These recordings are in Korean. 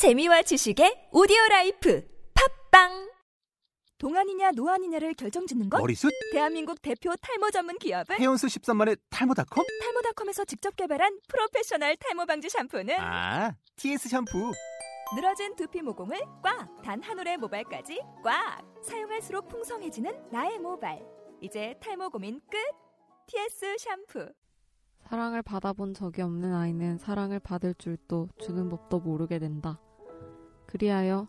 재미와 지식의 오디오 life 팟빵 동안이냐 노안이냐를 결정짓는 것? 머리숱? 대한민국 대표 탈모 전문 기업은 회원수 13만의 탈모닷컴? 탈모닷컴에서 직접 개발한 프로페셔널 탈모 방지 샴푸는 아, TS 샴푸. 늘어진 두피 모공을 꽉! 단 한 올의 모발까지 꽉! 사용할수록 풍성해지는 나의 모발. 이제 탈모 고민 끝! TS 샴푸. 사랑을 받아본 적이 없는 아이는 사랑을 받을 줄도 주는 법도 모르게 된다. 그리하여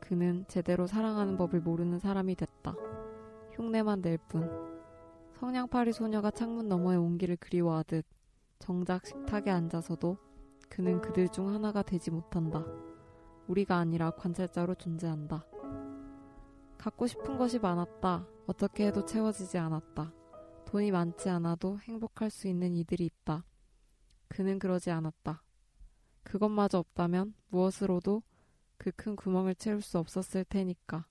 그는 제대로 사랑하는 법을 모르는 사람이 됐다. 흉내만 낼 뿐. 성냥팔이 소녀가 창문 너머의 온기를 그리워하듯 정작 식탁에 앉아서도 그는 그들 중 하나가 되지 못한다. 우리가 아니라 관찰자로 존재한다. 갖고 싶은 것이 많았다. 어떻게 해도 채워지지 않았다. 돈이 많지 않아도 행복할 수 있는 이들이 있다. 그는 그러지 않았다. 그것마저 없다면 무엇으로도 그 큰 구멍을 채울 수 없었을 테니까.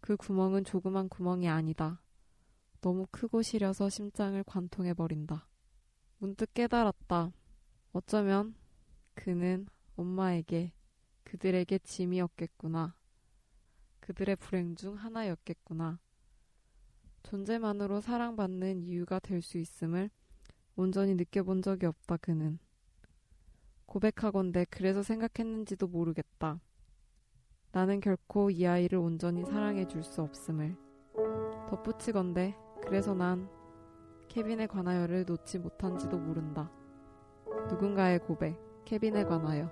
그 구멍은 조그만 구멍이 아니다. 너무 크고 시려서 심장을 관통해버린다. 문득 깨달았다. 어쩌면 그는 엄마에게 그들에게 짐이었겠구나. 그들의 불행 중 하나였겠구나. 존재만으로 사랑받는 이유가 될 수 있음을 온전히 느껴본 적이 없다, 그는. 고백하건대 그래서 생각했는지도 모르겠다. 나는 결코 이 아이를 온전히 사랑해 줄 수 없음을. 덧붙이건대 그래서 난 케빈에 관하여를 놓지 못한지도 모른다. 누군가의 고백, 케빈에 관하여.